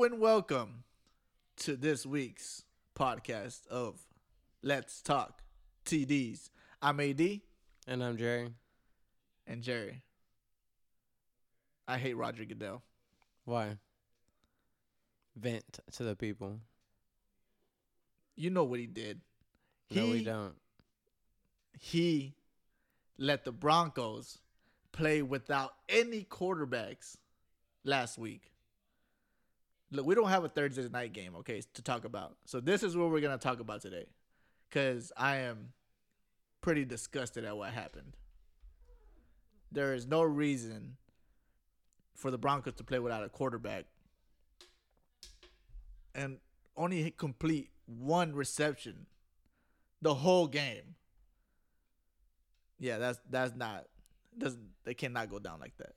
Hello and welcome to this week's podcast of Let's Talk TDs. I'm AD And I'm Jerry. and Jerry. I hate Roger Goodell. Why? Vent to the people. You know what he did. no, we don't. He let the Broncos play without any quarterbacks last week. Look, we don't have a Thursday night game, okay, to talk about. So this is what we're gonna talk about today, because I am pretty disgusted at what happened. There is no reason for the Broncos to play without a quarterback, and only complete one reception the whole game. Yeah, that's that's not doesn't they cannot go down like that.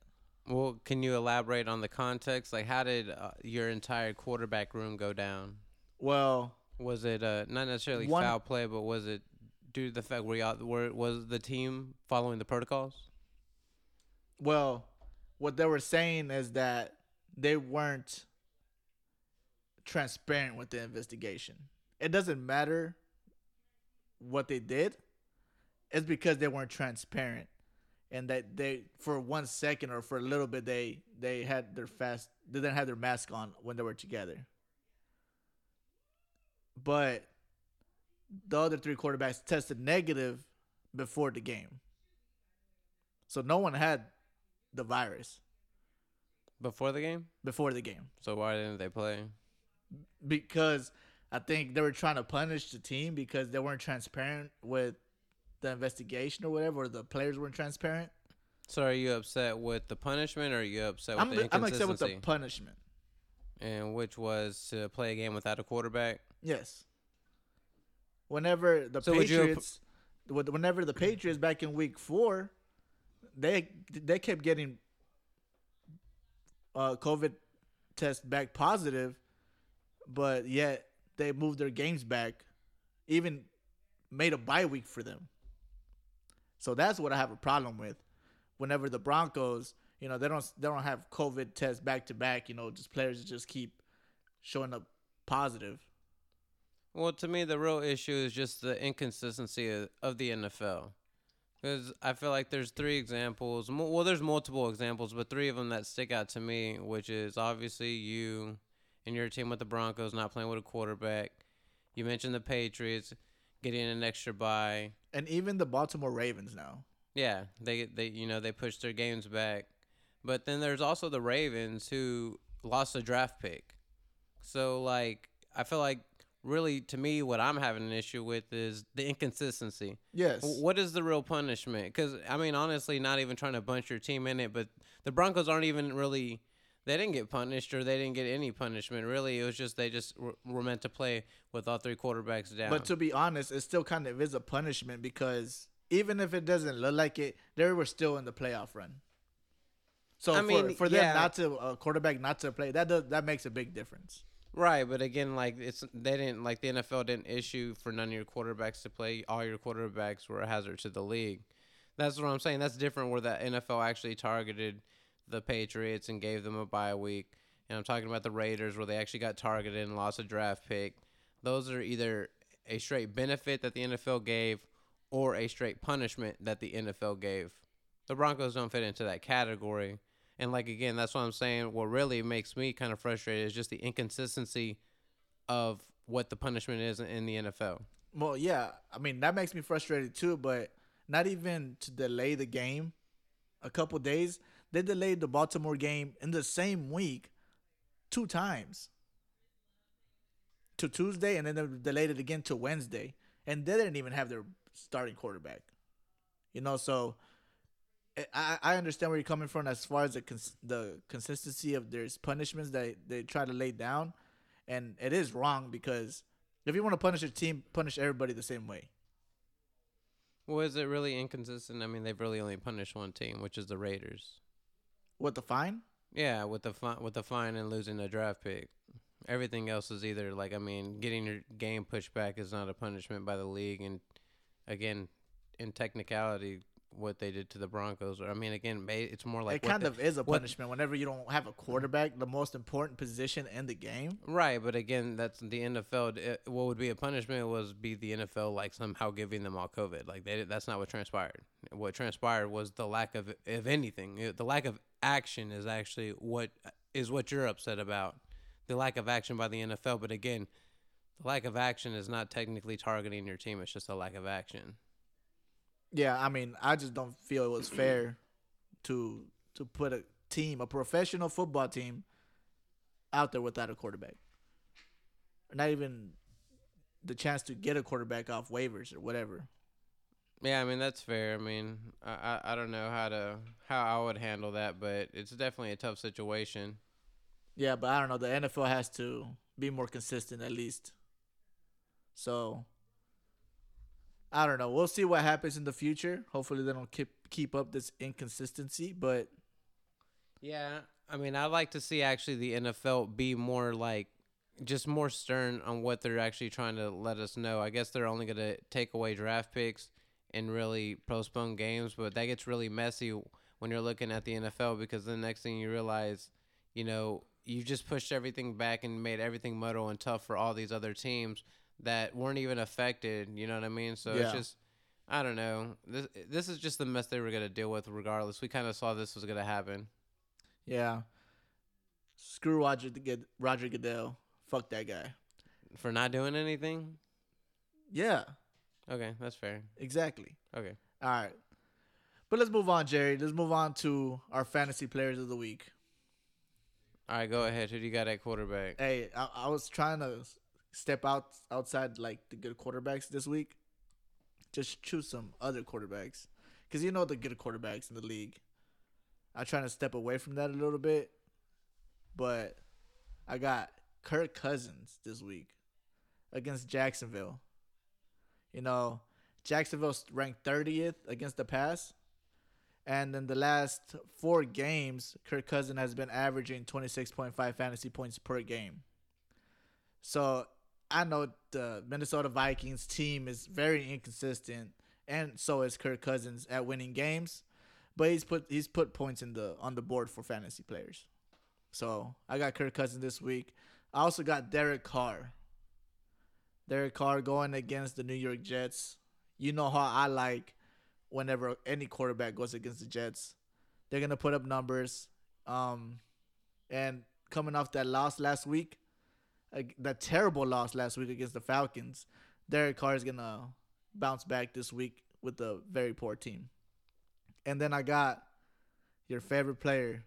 Well, can you elaborate on the context? Like, how did uh, your entire quarterback room go down? Well, Was it uh, not necessarily One- foul play, but was it due to the fact where y'all, were was the team following the protocols? well, what they were saying is that they weren't transparent with the investigation. It doesn't matter what they did. It's because they weren't transparent. And that they for one second or for a little bit they they had their fast they didn't have their mask on when they were together. But the other three quarterbacks tested negative before the game. So no one had the virus Before the game? before the game So why didn't they play? because I think they were trying to punish the team because they weren't transparent with the investigation or whatever, or the players weren't transparent. So are you upset with the punishment or are you upset with I'm, the I'm upset with the punishment. and which was to play a game without a quarterback? Yes. Whenever the So Patriots, whenever the Patriots back in Week Four, they they kept getting uh, COVID test back positive, but yet they moved their games back, even made a bye week for them. So that's what I have a problem with. Whenever the Broncos, you know, they don't they don't have COVID tests back to back. You know, just players just keep showing up positive. Well, to me, the real issue is just the inconsistency of, of the NFL. Because I feel like there's three examples. Well, there's multiple examples, but three of them that stick out to me, which is obviously you and your team with the Broncos not playing with a quarterback. You mentioned the Patriots getting an extra bye. and even the Baltimore Ravens now. Yeah, they they you know they pushed their games back, but then there's also the Ravens who lost a draft pick. So like I feel like really to me what I'm having an issue with is the inconsistency. Yes. What is the real punishment? Because I mean honestly, not even trying to bunch your team in it, but the Broncos aren't even really. They didn't get punished, or they didn't get any punishment. Really, it was just they just were, meant to play with all three quarterbacks down. But to be honest, it still kind of is a punishment because even if it doesn't look like it, they were still in the playoff run. So I for, mean, for them yeah. not to uh, quarterback not to play, that does that makes a big difference. Right, but again, like it's they didn't like the NFL didn't issue for none of your quarterbacks to play. All your quarterbacks were a hazard to the league. That's what I'm saying. That's different where the NFL actually targeted the Patriots and gave them a bye week. And I'm talking about the Raiders where they actually got targeted and lost a draft pick. Those are either a straight benefit that the NFL gave or a straight punishment that the NFL gave. The Broncos don't fit into that category. And like again, that's what I'm saying. What really makes me kind of frustrated is just the inconsistency of what the punishment is in the NFL. Well, yeah, I mean that makes me frustrated too. But not even to delay the game a couple days, they delayed the Baltimore game in the same week two times to Tuesday, and then they delayed it again to Wednesday, and they didn't even have their starting quarterback. You know, so I- I, I understand where you're coming from as far as the cons- the consistency of their punishments that they try to lay down, and it is wrong because if you want to punish a team, punish everybody the same way. Well, is it really inconsistent? I mean, they've really only punished one team, which is the Raiders. What the fine? Yeah, with the fi- with the fine and losing the draft pick. Everything else is either like I mean, getting your game pushed back is not a punishment by the league, and again, in technicality, what they did to the Broncos. I mean, again, it's more like it kind the- of is a what- punishment whenever you don't have a quarterback, the most important position in the game. Right, but again, that's the NFL. It, what would be a punishment was be the NFL like somehow giving them all COVID. Like they, that's not what transpired. What transpired was the lack of, if anything, the lack of action is actually what is what you're upset about. The lack of action by the NFL. But again, the lack of action is not technically targeting your team. It's just a lack of action. Yeah, I mean, I just don't feel it was fair to to put a team, a professional football team, out there without a quarterback. Not even the chance to get a quarterback off waivers or whatever. Yeah, I mean that's fair. I mean, I, I I don't know how to how I would handle that, but it's definitely a tough situation. Yeah, but I don't know. The NFL has to be more consistent at least. So I don't know. We'll see what happens in the future. Hopefully they don't keep keep up this inconsistency, but Yeah, I mean, I'd like to see actually the NFL be more like just more stern on what they're actually trying to let us know. I guess they're only going to take away draft picks and really postpone games, but that gets really messy when you're looking at the NFL because the next thing you realize, you know, you just pushed everything back and made everything muddle and tough for all these other teams that weren't even affected. You know what I mean? So Yeah. it's just. I don't know. This this is just the mess they were gonna deal with regardless. We kind of saw this was gonna happen. yeah. Screw Roger Good- Roger Goodell. Fuck that guy. For not doing anything? Yeah, Okay, that's fair. exactly. Okay. All right. But let's move on, Jerry. Let's move on to our fantasy players of the week. All right, go ahead. Who do you got at quarterback? Hey, I, I was trying to step out outside like the good quarterbacks this week. Just choose some other quarterbacks, because you know the good quarterbacks in the league. I'm trying to step away from that a little bit, but I got Kirk Cousins this week against Jacksonville. You know, Jacksonville's ranked 30th against the pass. And in the last four games, Kirk Cousins has been averaging 26.5 fantasy points per game. So I know the Minnesota Vikings team is very inconsistent, and so is Kirk Cousins at winning games. But he's put he's put points in the on the board for fantasy players. So I got Kirk Cousins this week. I also got Derek Carr. Derek Carr going against the New York Jets. You know how I like whenever any quarterback goes against the Jets. They're gonna put up numbers. Um, and coming off that loss last week, uh, that terrible loss last week against the Falcons, Derek Carr is gonna bounce back this week with a very poor team. And then I got your favorite player,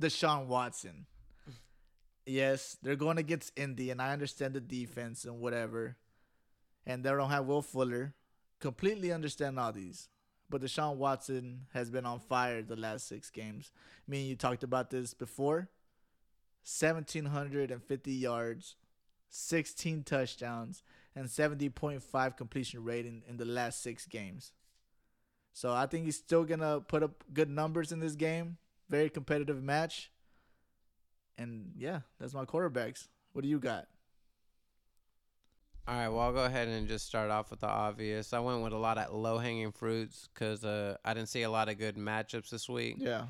Deshaun Watson. Yes, they're going against Indy, and I understand the defense and whatever. And they don't have Will Fuller. Completely understand all these. But Deshaun Watson has been on fire the last six games. Me and you talked about this before. 1,750 yards, 16 touchdowns, and 70.5 completion rating in the last six games. So I think he's still going to put up good numbers in this game. Very competitive match. And yeah, that's my quarterbacks. What do you got? All right, well, I'll go ahead and just start off with the obvious. I went with a lot of low hanging fruits because uh, I didn't see a lot of good matchups this week. Yeah.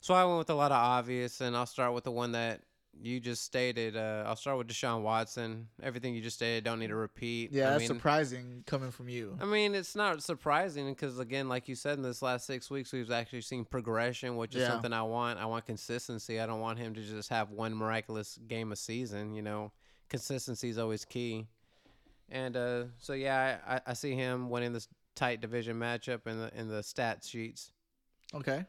So I went with a lot of obvious, and I'll start with the one that you just stated. Uh, I'll start with Deshaun Watson. Everything you just stated, don't need to repeat. Yeah, I that's mean, surprising coming from you. I mean, it's not surprising because, again, like you said, in this last six weeks, we've actually seen progression, which is Yeah. something I want. I want consistency. I don't want him to just have one miraculous game a season. You know, consistency is always key. And uh, so, yeah, I, I- see him winning this tight division matchup in the in the stat sheets. Okay.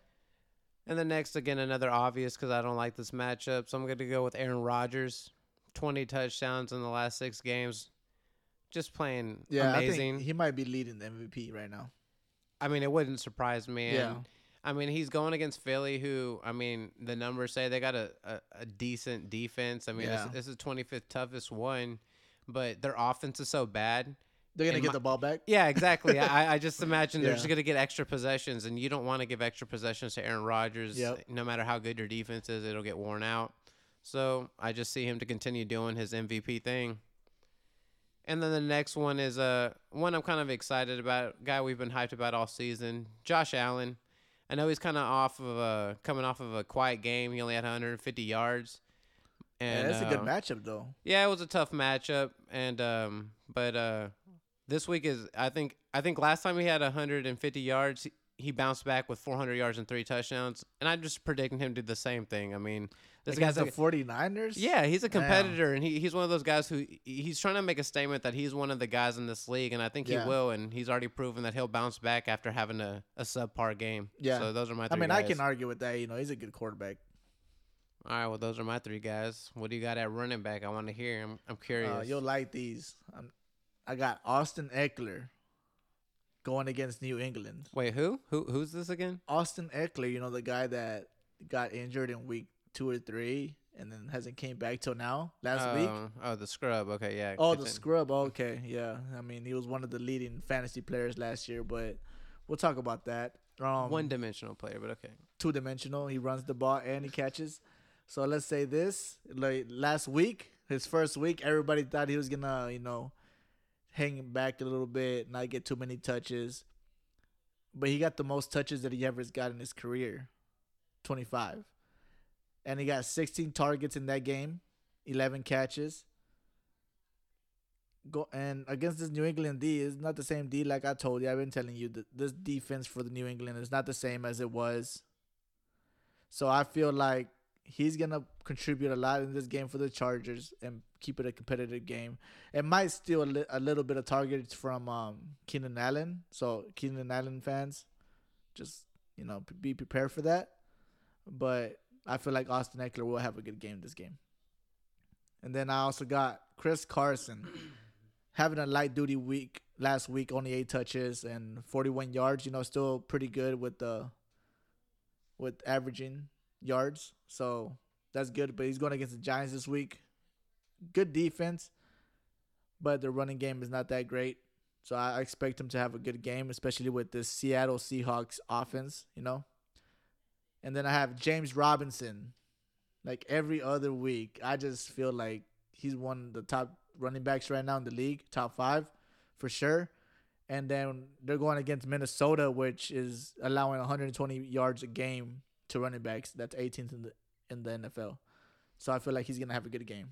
And then next, again, another obvious because I don't like this matchup. So I'm going to go with Aaron Rodgers. 20 touchdowns in the last six games. Just playing Yeah, amazing. he might be leading the MVP right now. I mean, it wouldn't surprise me. Yeah. And, I mean, he's going against Philly, who, I mean, the numbers say they got a, a, a decent defense. I mean, Yeah. this, this is 25th toughest one, but their offense is so bad. They're gonna get my- the ball back. Yeah, exactly. I, I just imagine they're just going to get extra possessions, and you don't want to give extra possessions to Aaron Rodgers. Yep. No matter how good your defense is, it'll get worn out. So I just see him to continue doing his MVP thing. And then the next one is uh, one I'm kind of excited about. Guy we've been hyped about all season, Josh Allen. I know he's kind of off of a coming off of a quiet game. He only had 150 yards. And yeah, that's a good uh, matchup though. Yeah, it was a tough matchup, and um, but uh, this week is I think I think last time he had 150 yards, he, bounced back with 400 yards and three touchdowns, and I'm just predicting him to do the same thing. I mean, this Against guy's the 49ers. Yeah, he's a competitor, Damn. and he, he's one of those guys who he's trying to make a statement that he's one of the guys in this league, and I think yeah. he will. And he's already proven that he'll bounce back after having a, a subpar game. Yeah. So those are my. I mean, guys. I can argue with that. You know, he's a good quarterback. All right, well, those are my three guys. What do you got at running back? I want to hear. I'm, I'm curious. Uh, you'll like these. I'm, I got Austin Ekeler going against New England. Wait, who? Who? Who's this again? Austin Ekeler, You know the guy that got injured in week two or three, and then hasn't came back till now last week. Oh, oh, the scrub. Okay, yeah. Oh, the scrub. Okay, yeah. I mean, he was one of the leading fantasy players last year, but we'll talk about that. Um, one dimensional player, but okay. Two dimensional. He runs the ball and he catches. So let's say this like last week, his first week, everybody thought he was gonna, you know, hang back a little bit, not get too many touches. But he got the most touches that he ever has got in his career, twenty five, and he got sixteen targets in that game, eleven catches. Go and against this New England D is not the same D like I told you. I've been telling you that this defense for the New England is not the same as it was. So I feel like he's gonna contribute a lot in this game for the Chargers and keep it a competitive game. It might steal a, li- a little bit of targets from um, Keenan Allen. So Keenan Allen fans, just you know, be prepared for that. But I feel like Austin Ekeler will have a good game this game. And then I also got Chris Carson having a light duty week last week, only eight touches and 41 yards. You know, still pretty good with the with averaging yards. So that's good. But he's going against the Giants this week. Good defense, but the running game is not that great. So I expect him to have a good game, especially with the Seattle Seahawks offense, you know. And then I have James Robinson. Like every other week, I just feel like he's one of the top running backs right now in the league, top five for sure. And then they're going against Minnesota, which is allowing 120 yards a game to running backs. That's 18th in the in the NFL. So I feel like he's gonna have a good game.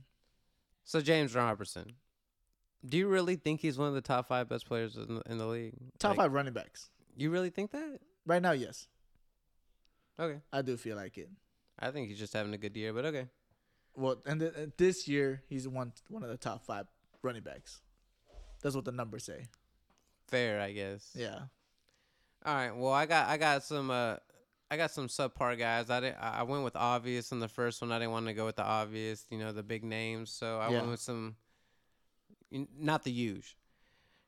So James Robertson, do you really think he's one of the top five best players in the, in the league? Top like, five running backs. You really think that? Right now, yes. Okay. I do feel like it. I think he's just having a good year, but okay. Well, and th- this year he's one one of the top five running backs. That's what the numbers say. Fair, I guess. Yeah. All right. Well, I got I got some uh I got some subpar guys. I didn't, I went with obvious in the first one. I didn't want to go with the obvious, you know, the big names. So I yeah. went with some, not the huge.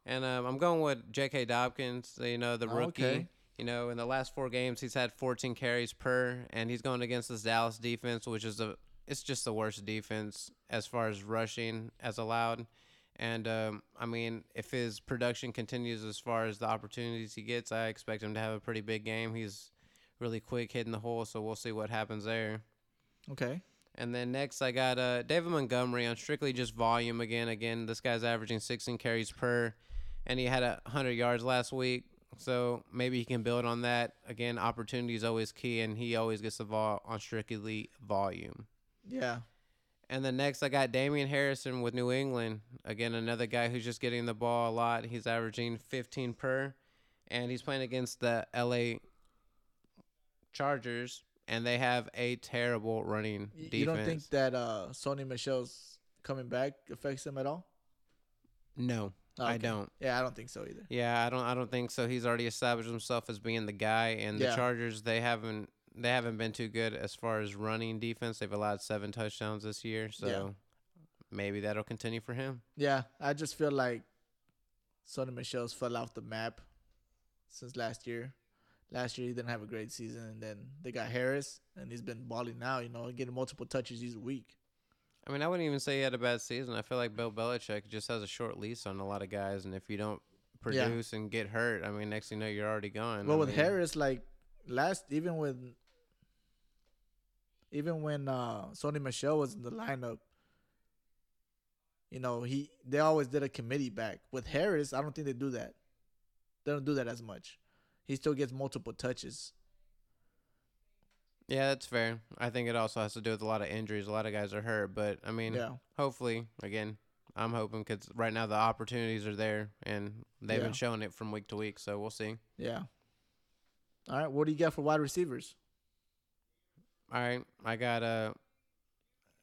And um, I'm going with J.K. Dobbins, you know, the rookie. Okay. You know, in the last four games, he's had 14 carries per, and he's going against this Dallas defense, which is a, it's just the worst defense as far as rushing as allowed. And um, I mean, if his production continues as far as the opportunities he gets, I expect him to have a pretty big game. He's really quick hitting the hole, so we'll see what happens there. Okay. And then next, I got uh, David Montgomery on strictly just volume again. Again, this guy's averaging 16 carries per, and he had a 100 yards last week. So maybe he can build on that. Again, opportunity is always key, and he always gets the ball on strictly volume. Yeah. And then next, I got Damian Harrison with New England. Again, another guy who's just getting the ball a lot. He's averaging 15 per, and he's playing against the LA Chargers, and they have a terrible running defense. You don't think that uh, Sony Michel's coming back affects him at all? No, okay. I don't. Yeah, I don't think so either. Yeah, I don't. I don't think so. He's already established himself as being the guy, and the yeah. Chargers they haven't they haven't been too good as far as running defense. They've allowed seven touchdowns this year, so yeah. maybe that'll continue for him. Yeah, I just feel like Sony Michel's fell off the map since last year. Last year he didn't have a great season, and then they got Harris, and he's been balling now. You know, getting multiple touches each week. I mean, I wouldn't even say he had a bad season. I feel like Bill Belichick just has a short lease on a lot of guys, and if you don't produce yeah. and get hurt, I mean, next thing you know, you're already gone. Well, I with mean, Harris, like last, even when, even when uh Sony Michel was in the lineup, You know, he they always did a committee back. With Harris, I don't think they do that. They don't do that as much. He still gets multiple touches. Yeah, that's fair. I think it also has to do with a lot of injuries. A lot of guys are hurt, but I mean, Yeah. hopefully, again, I'm hoping because right now the opportunities are there and they've Yeah. been showing it from week to week. So we'll see. Yeah. All right. What do you got for wide receivers? All right, I got uh,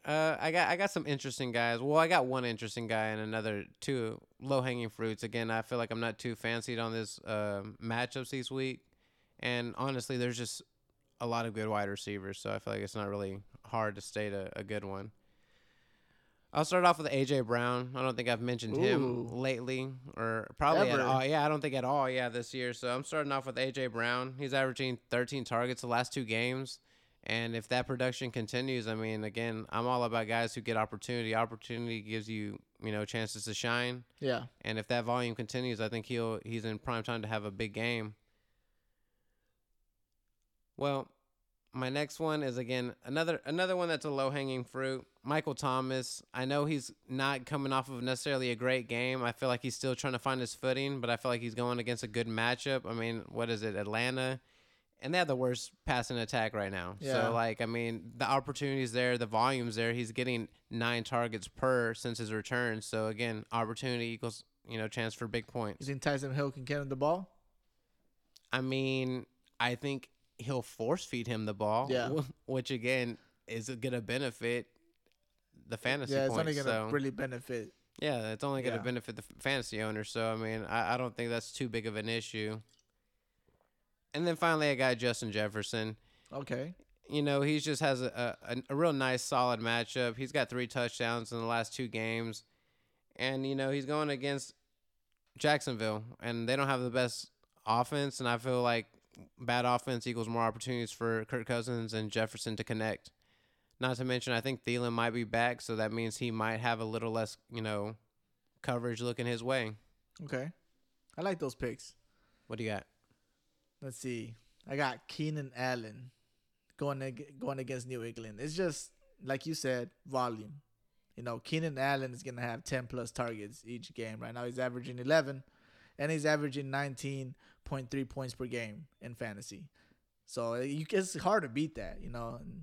uh, I got I got some interesting guys. Well, I got one interesting guy and another two low hanging fruits. Again, I feel like I'm not too fancied on this uh, matchups this week, and honestly, there's just a lot of good wide receivers, so I feel like it's not really hard to state a, a good one. I'll start off with AJ Brown. I don't think I've mentioned him lately, or probably at all. Yeah, I don't think at all. Yeah, this year. So I'm starting off with AJ Brown. He's averaging 13 targets the last two games. And if that production continues, I mean, again, I'm all about guys who get opportunity. Opportunity gives you, you know, chances to shine. Yeah. And if that volume continues, I think he'll he's in prime time to have a big game. Well, my next one is again another another one that's a low hanging fruit. Michael Thomas. I know he's not coming off of necessarily a great game. I feel like he's still trying to find his footing, but I feel like he's going against a good matchup. I mean, what is it, Atlanta? And they have the worst passing attack right now. Yeah. So like, I mean, the opportunities there, the volumes there. He's getting nine targets per since his return. So again, opportunity equals you know chance for big points. You think Taysom Hill can get him the ball? I mean, I think he'll force feed him the ball. Yeah. Which again is gonna benefit the fantasy yeah, it's points. only gonna so really benefit. yeah, it's only gonna Yeah. benefit the fantasy owner. So I mean, I, I don't think that's too big of an issue. And then finally, I got Justin Jefferson. Okay. You know, he just has a, a a real nice, solid matchup. He's got three touchdowns in the last two games, and you know he's going against Jacksonville, and they don't have the best offense. And I feel like bad offense equals more opportunities for Kirk Cousins and Jefferson to connect. Not to mention, I think Thielen might be back, so that means he might have a little less, you know, coverage looking his way. Okay. I like those picks. What do you got? Let's see. I got Keenan Allen going ag- going against New England. It's just like you said, volume. You know, Keenan Allen is gonna have ten plus targets each game. Right now, he's averaging eleven, and he's averaging nineteen point three points per game in fantasy. So you, it's hard to beat that. You know, and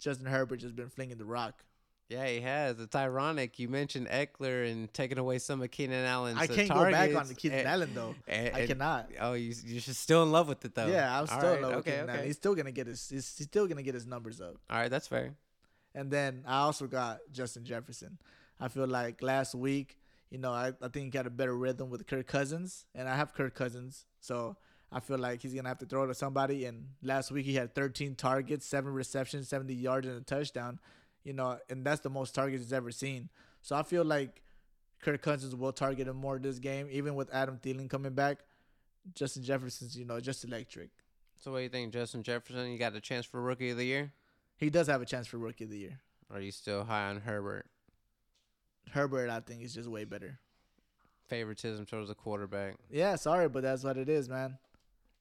Justin Herbert has been flinging the rock. Yeah, he has. It's ironic you mentioned Ekeler and taking away some of Keenan Allen's. I uh, can't go back on the Keenan and- Allen though. and- I and- cannot. Oh, you you're just still in love with it though. Yeah, I'm still right, low with okay, Keenan Allen. He's still gonna get his. He's, he's still gonna get his numbers up. All right, that's fair. And then I also got Justin Jefferson. I feel like last week, you know, I, I think he got a better rhythm with Kirk Cousins, and I have Kirk Cousins, so I feel like he's gonna have to throw to somebody. And last week he had 13 targets, seven receptions, 70 yards, and a touchdown. You know, and that's the most targets he's ever seen. So I feel like Kirk Cousins will target him more this game, even with Adam Thielen coming back. Justin Jefferson's, you know, just electric. So what do you think, Justin Jefferson? You got a chance for Rookie of the Year? He does have a chance for Rookie of the Year. Are you still high on Herbert? Herbert, I think, is just way better. Favoritism towards the quarterback. Yeah, sorry, but that's what it is, man.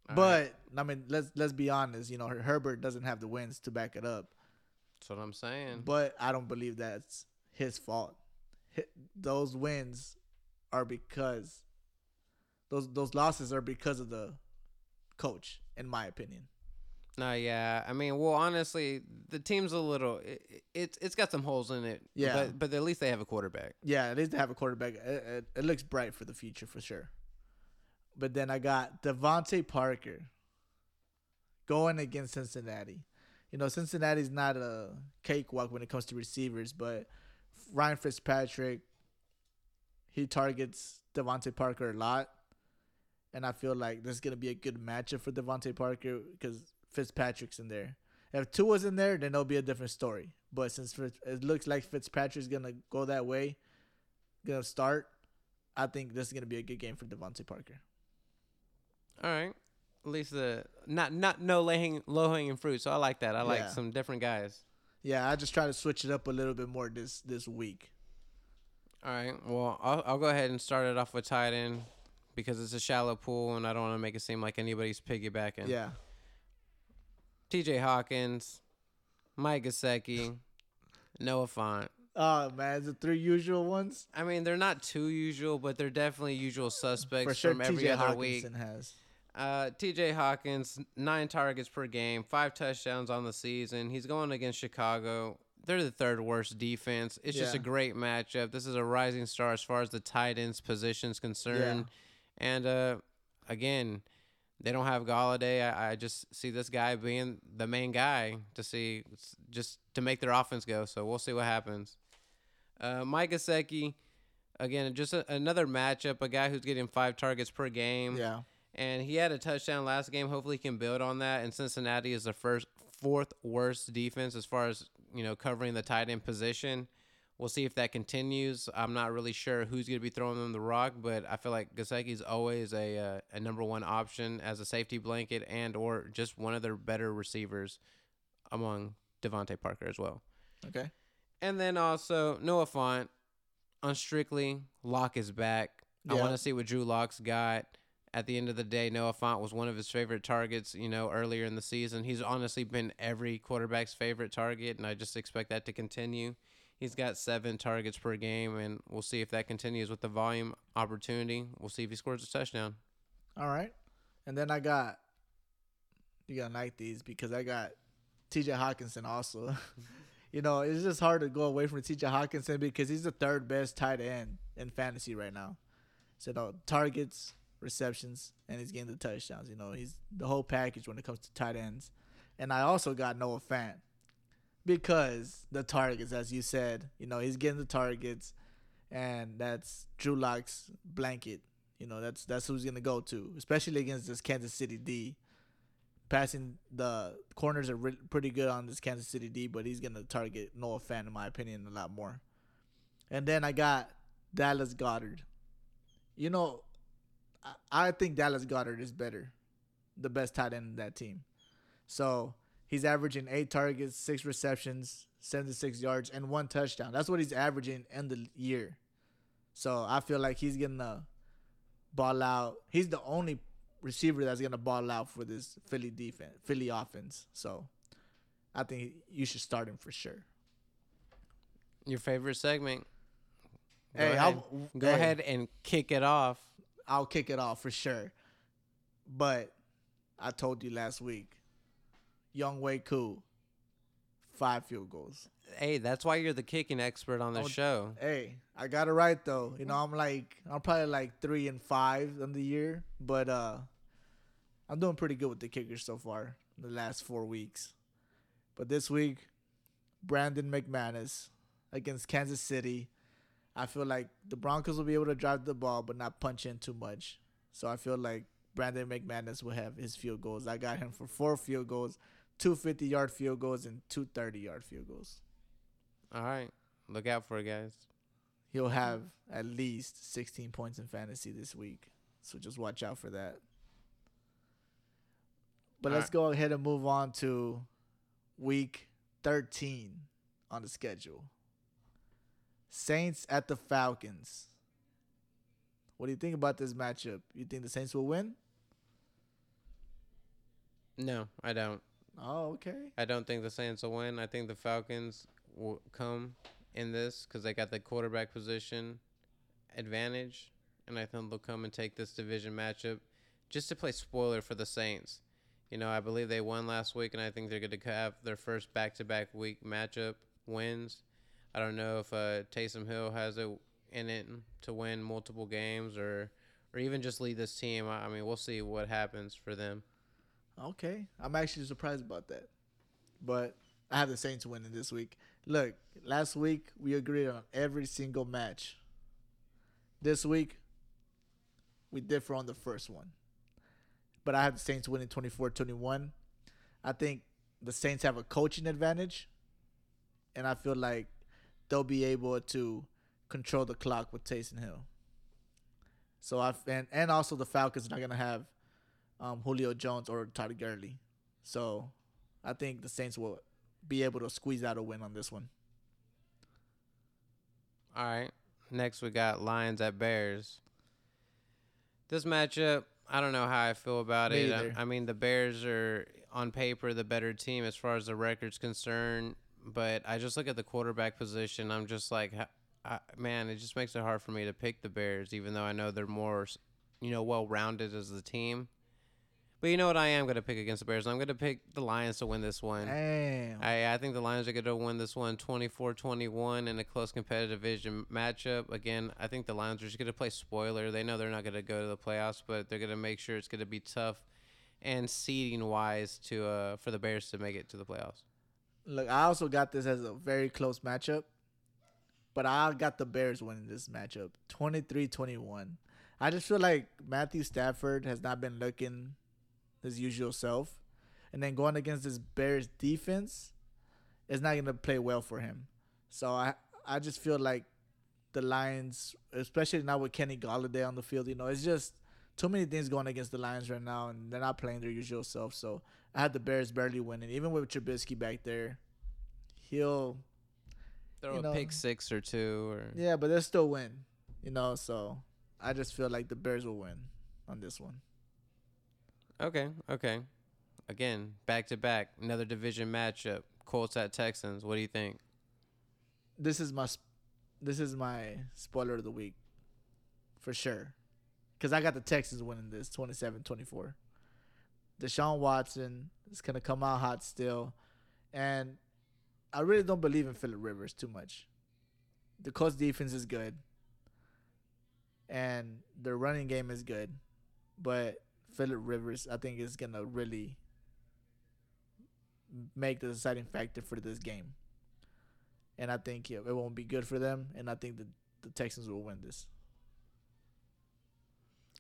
All but right, I mean, let's let's be honest. You know, Herbert doesn't have the wins to back it up. That's what I'm saying. But I don't believe that's his fault. Those wins are because those those losses are because of the coach, in my opinion. No, yeah. I mean, well, honestly, the team's a little. It, it, it's it's got some holes in it. Yeah. But but at least they have a quarterback. Yeah, at least they have a quarterback. It, it, it looks bright for the future for sure. But then I got DeVante Parker going against Cincinnati. You know, Cincinnati's not a cakewalk when it comes to receivers, but Ryan Fitzpatrick, he targets DeVante Parker a lot. And I feel like this is going to be a good matchup for DeVante Parker because Fitzpatrick's in there. If Tua's in there, then it'll be a different story. But since it looks like Fitzpatrick's going to go that way, going to start, I think this is going to be a good game for DeVante Parker. All right. At least the not not no low hanging low hanging fruit. So I like that. I like Yeah. some different guys. Yeah, I just try to switch it up a little bit more this this week. All right. Well, I'll I'll go ahead and start it off with tight end because it's a shallow pool and I don't want to make it seem like anybody's piggybacking. Yeah. T.J. Hawkins, Mike Gesicki, Noah Fant. Oh man, is the three usual ones. I mean, they're not too usual, but they're definitely usual suspects For sure, from every TJ other week. Hockenson has. Uh, T.J. Hawkins, nine targets per game, five touchdowns on the season. He's going against Chicago. They're the third worst defense. It's just a great matchup. This is a rising star as far as the tight ends position's concerned. And uh, again, they don't have Golladay. I, I just see this guy being the main guy to see just to make their offense go. So we'll see what happens. Uh, Mike Gesicki, again, just a, another matchup. A guy who's getting five targets per game Yeah. And he had a touchdown last game. Hopefully, he can build on that. And Cincinnati is the first, fourth worst defense as far as you know covering the tight end position. We'll see if that continues. I'm not really sure who's going to be throwing them the rock, but I feel like Gesicki's always a uh, a number one option as a safety blanket and or just one of their better receivers among DeVante Parker as well. Okay. And then also Noah Fant on Strictly, Lock is back. I want to see what Drew Lock's got. At the end of the day, Noah Fant was one of his favorite targets, you know, earlier in the season. He's honestly been every quarterback's favorite target, and I just expect that to continue. He's got seven targets per game, and we'll see if that continues with the volume opportunity. We'll see if he scores a touchdown. All right. And then I got you gotta like these because I got TJ Hockenson also. you know, it's just hard to go away from TJ Hockenson because he's the third best tight end in fantasy right now. So no targets, receptions, and he's getting the touchdowns. You know, he's the whole package when it comes to tight ends. And I also got Noah Fant because the targets, as you said, you know, he's getting the targets, and that's Drew Lock's blanket. You know, that's that's who's gonna go to, especially against this Kansas City D. Passing the corners are re- pretty good on this Kansas City D, but he's gonna target Noah Fant, in my opinion, a lot more. And then I got Dallas Goedert. You know, I, think Dallas Goedert is better, the best tight end in that team. So he's averaging eight targets, six receptions, 76 yards, and one touchdown. That's what he's averaging in the year. So I feel like he's gonna ball out. He's the only receiver that's gonna ball out for this Philly defense, Philly offense. So I think you should start him for sure. Your favorite segment? Go hey, ahead. I'll, Go hey, ahead and kick it off. I'll kick it off for sure. But I told you last week, Younghoe Koo, five field goals. Hey, that's why you're the kicking expert on the Oh, show. Hey, I got it right though. You know, I'm like I'm probably like three and five on the year, but uh I'm doing pretty good with the kickers so far the last four weeks. But this week, Brandon McManus against Kansas City. I feel like the Broncos will be able to drive the ball but not punch in too much. So I feel like Brandon McManus will have his field goals. I got him for four field goals, two fifty yard field goals, and two thirty yard field goals. All right, look out for it, guys. he'll have at least 16 points in fantasy this week. So just watch out for that. But let's go ahead and move on to week 13 on the schedule. Saints at the Falcons. What do you think about this matchup? You think the Saints will win? No, I don't. Oh, okay. I don't think the Saints will win. I think the Falcons will come in this because they got the quarterback position advantage, and I think they'll come and take this division matchup just to play spoiler for the Saints. You know, I believe they won last week, and I think they're going to have their first back-to-back week matchup wins. I don't know if uh, Taysom Hill has it in it to win multiple games or or even just lead this team. I I mean, we'll see what happens for them. Okay. I'm actually surprised about that. But I have the Saints winning this week. Look, last week we agreed on every single match. This week we differ on the first one. But I have the Saints winning 24-21. I think the Saints have a coaching advantage and I feel like they'll be able to control the clock with Taysom Hill. So I and and also the Falcons are not gonna have um, Julio Jones or Todd Gurley. So I think the Saints will be able to squeeze out a win on this one. All right. Next, we got Lions at Bears. This matchup, I don't know how I feel about Me it. I, I mean, the Bears are on paper the better team as far as the record's concerned, but I just look at the quarterback position. I'm just like, I, man, it just makes it hard for me to pick the Bears, even though I know they're more, you know, well rounded as a team. But you know what? I am going to pick against the Bears. I'm going to pick the Lions to win this one. Damn. I, I think the Lions are going to win this one 24 21 in a close competitive division matchup. Again, I think the Lions are just going to play spoiler. They know they're not going to go to the playoffs, but they're going to make sure it's going to be tough and seeding wise to uh, for the Bears to make it to the playoffs. Look, I also got this as a very close matchup, but I got the Bears winning this matchup 23 21. I just feel like Matthew Stafford has not been looking his usual self. And then going against this Bears defense is not going to play well for him. So I, I just feel like the Lions, especially now with Kenny Golladay on the field, you know, it's just too many things going against the Lions right now, and they're not playing their usual self. So I had the Bears barely winning, even with Trubisky back there. He'll, Throw a know- pick six or two, or yeah, but they'll still win, you know. So I just feel like the Bears will win on this one. okay, okay. Again, back to back, another division matchup. Colts at Texans. What do you think? This is my, sp- this is my spoiler of the week, for sure, because I got the Texans winning this 27-24. Deshaun Watson is gonna come out hot still, and I really don't believe in Philip Rivers too much. The Colts defense is good, and their running game is good, but Philip Rivers I think is gonna really make the deciding factor for this game. And I think it won't be good for them, and I think the the Texans will win this.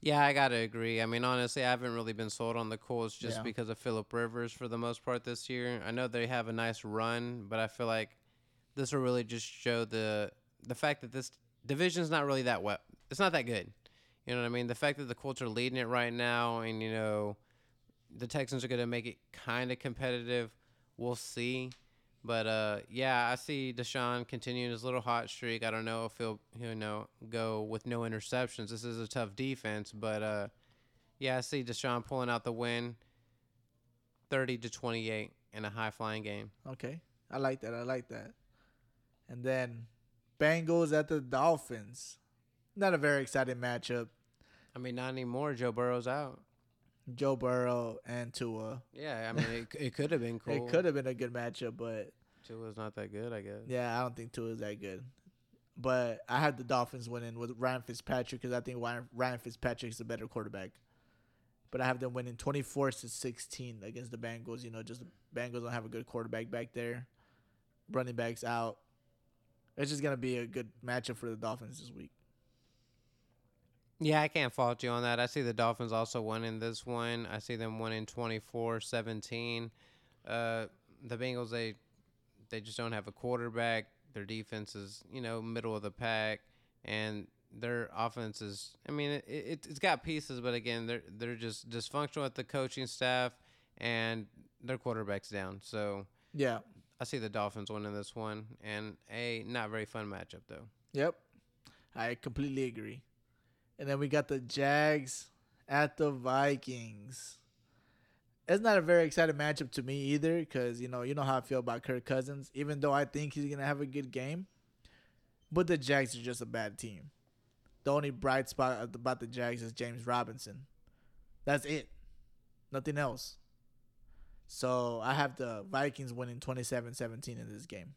Yeah, I gotta agree. I mean, honestly, I haven't really been sold on the Colts just Yeah. because of Philip Rivers for the most part this year. I know they have a nice run, but I feel like this will really just show the the fact that this division's not really that well. It's not that good. You know what I mean? The fact that the Colts are leading it right now, and you know, the Texans are gonna make it kind of competitive. We'll see. But uh, yeah, I see Deshaun continuing his little hot streak. I don't know if he'll you know go with no interceptions. This is a tough defense, but uh, yeah, I see Deshaun pulling out the win, thirty to twenty eight in a high flying game. Okay, I like that. I like that. And then Bengals at the Dolphins. Not a very exciting matchup. I mean, not anymore. Joe Burrow's out. Joe Burrow and Tua. Yeah, I mean, it, it could have been cool. It could have been a good matchup, but Tua's not that good, I guess. yeah, I don't think Tua is that good. But I had the Dolphins winning with Ryan Fitzpatrick because I think Ryan, Ryan Fitzpatrick is a better quarterback. But I have them winning 24 to 16 against the Bengals. You know, just the Bengals don't have a good quarterback back there. Running backs out. It's just going to be a good matchup for the Dolphins this week. Yeah, I can't fault you on that. I see the Dolphins also winning this one. I see them winning 24-17. Uh, the Bengals they they just don't have a quarterback. Their defense is, you know, middle of the pack and their offense is I mean, it, it it's got pieces, but again, they're they're just dysfunctional with the coaching staff and their quarterback's down. So, Yeah. I see the Dolphins winning this one and a not very fun matchup though. Yep. I completely agree. And then we got the Jags at the Vikings. It's not a very exciting matchup to me either because, you know, you know how I feel about Kirk Cousins, even though I think he's to have a good game. But the Jags are just a bad team. The only bright spot about the Jags is James Robinson. That's it. Nothing else. So I have the Vikings winning 27 17 in this game.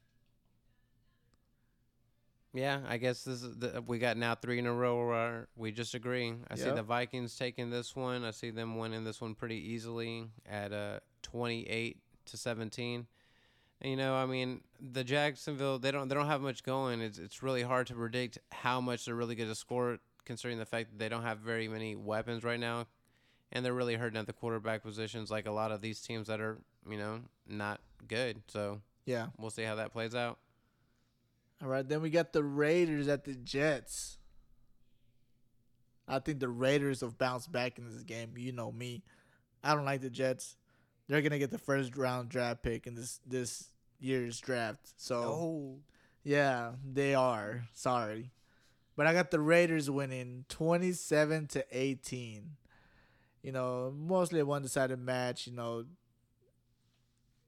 Yeah, I guess this is the, we got now three in a row where we just agree. I see the Vikings taking this one. I see them winning this one pretty easily at uh 28 to 17. And, you know, I mean, the Jacksonville they don't they don't have much going. It's it's really hard to predict how much they're really going to score considering the fact that they don't have very many weapons right now. And they're really hurting at the quarterback positions like a lot of these teams that are, you know, not good. So, Yeah. we'll see how that plays out. All right, then we got the Raiders at the Jets. I think the Raiders have bounced back in this game. You know me. I don't like the Jets. They're gonna get the first round draft pick in this this year's draft. So Oh. yeah, they are. Sorry. But I got the Raiders winning 27 to 18. You know, mostly a one decided match, you know.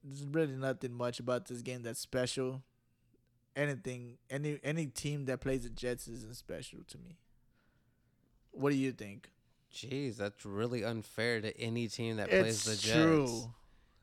there's really nothing much about this game that's special. Anything, any any team that plays the Jets isn't special to me. What do you think? Jeez, that's really unfair to any team that plays the It's Jets. true.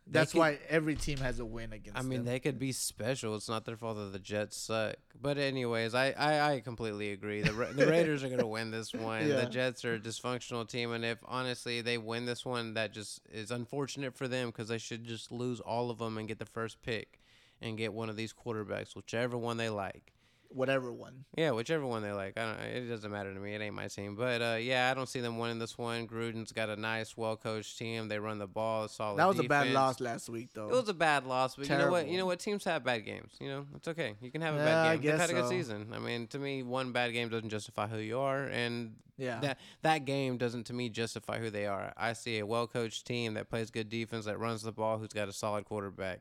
They That's could- why every team has a win against them. I mean, them. they could be special. It's not their fault that the Jets suck. But anyways, I, I, I completely agree. The Ra- the Raiders are gonna win this one. Yeah. The Jets are a dysfunctional team, and if honestly they win this one, that just is unfortunate for them because they should just lose all of them and get the first pick and get one of these quarterbacks, whichever one they like. whatever one. Yeah, whichever one they like. I don't. It doesn't matter to me. It ain't my team. But uh, yeah, I don't see them winning this one. Gruden's got a nice, well coached team. They run the ball. Solid. That was a bad loss last week, though. It was a bad loss, but you know what? You know what? Teams have bad games. You know, it's okay. You can have a Yeah, bad game. They've guess had a good so. season. I mean, to me, one bad game doesn't justify who you are, and yeah, that that game doesn't to me justify who they are. I see a well coached team that plays good defense, that runs the ball, who's got a solid quarterback,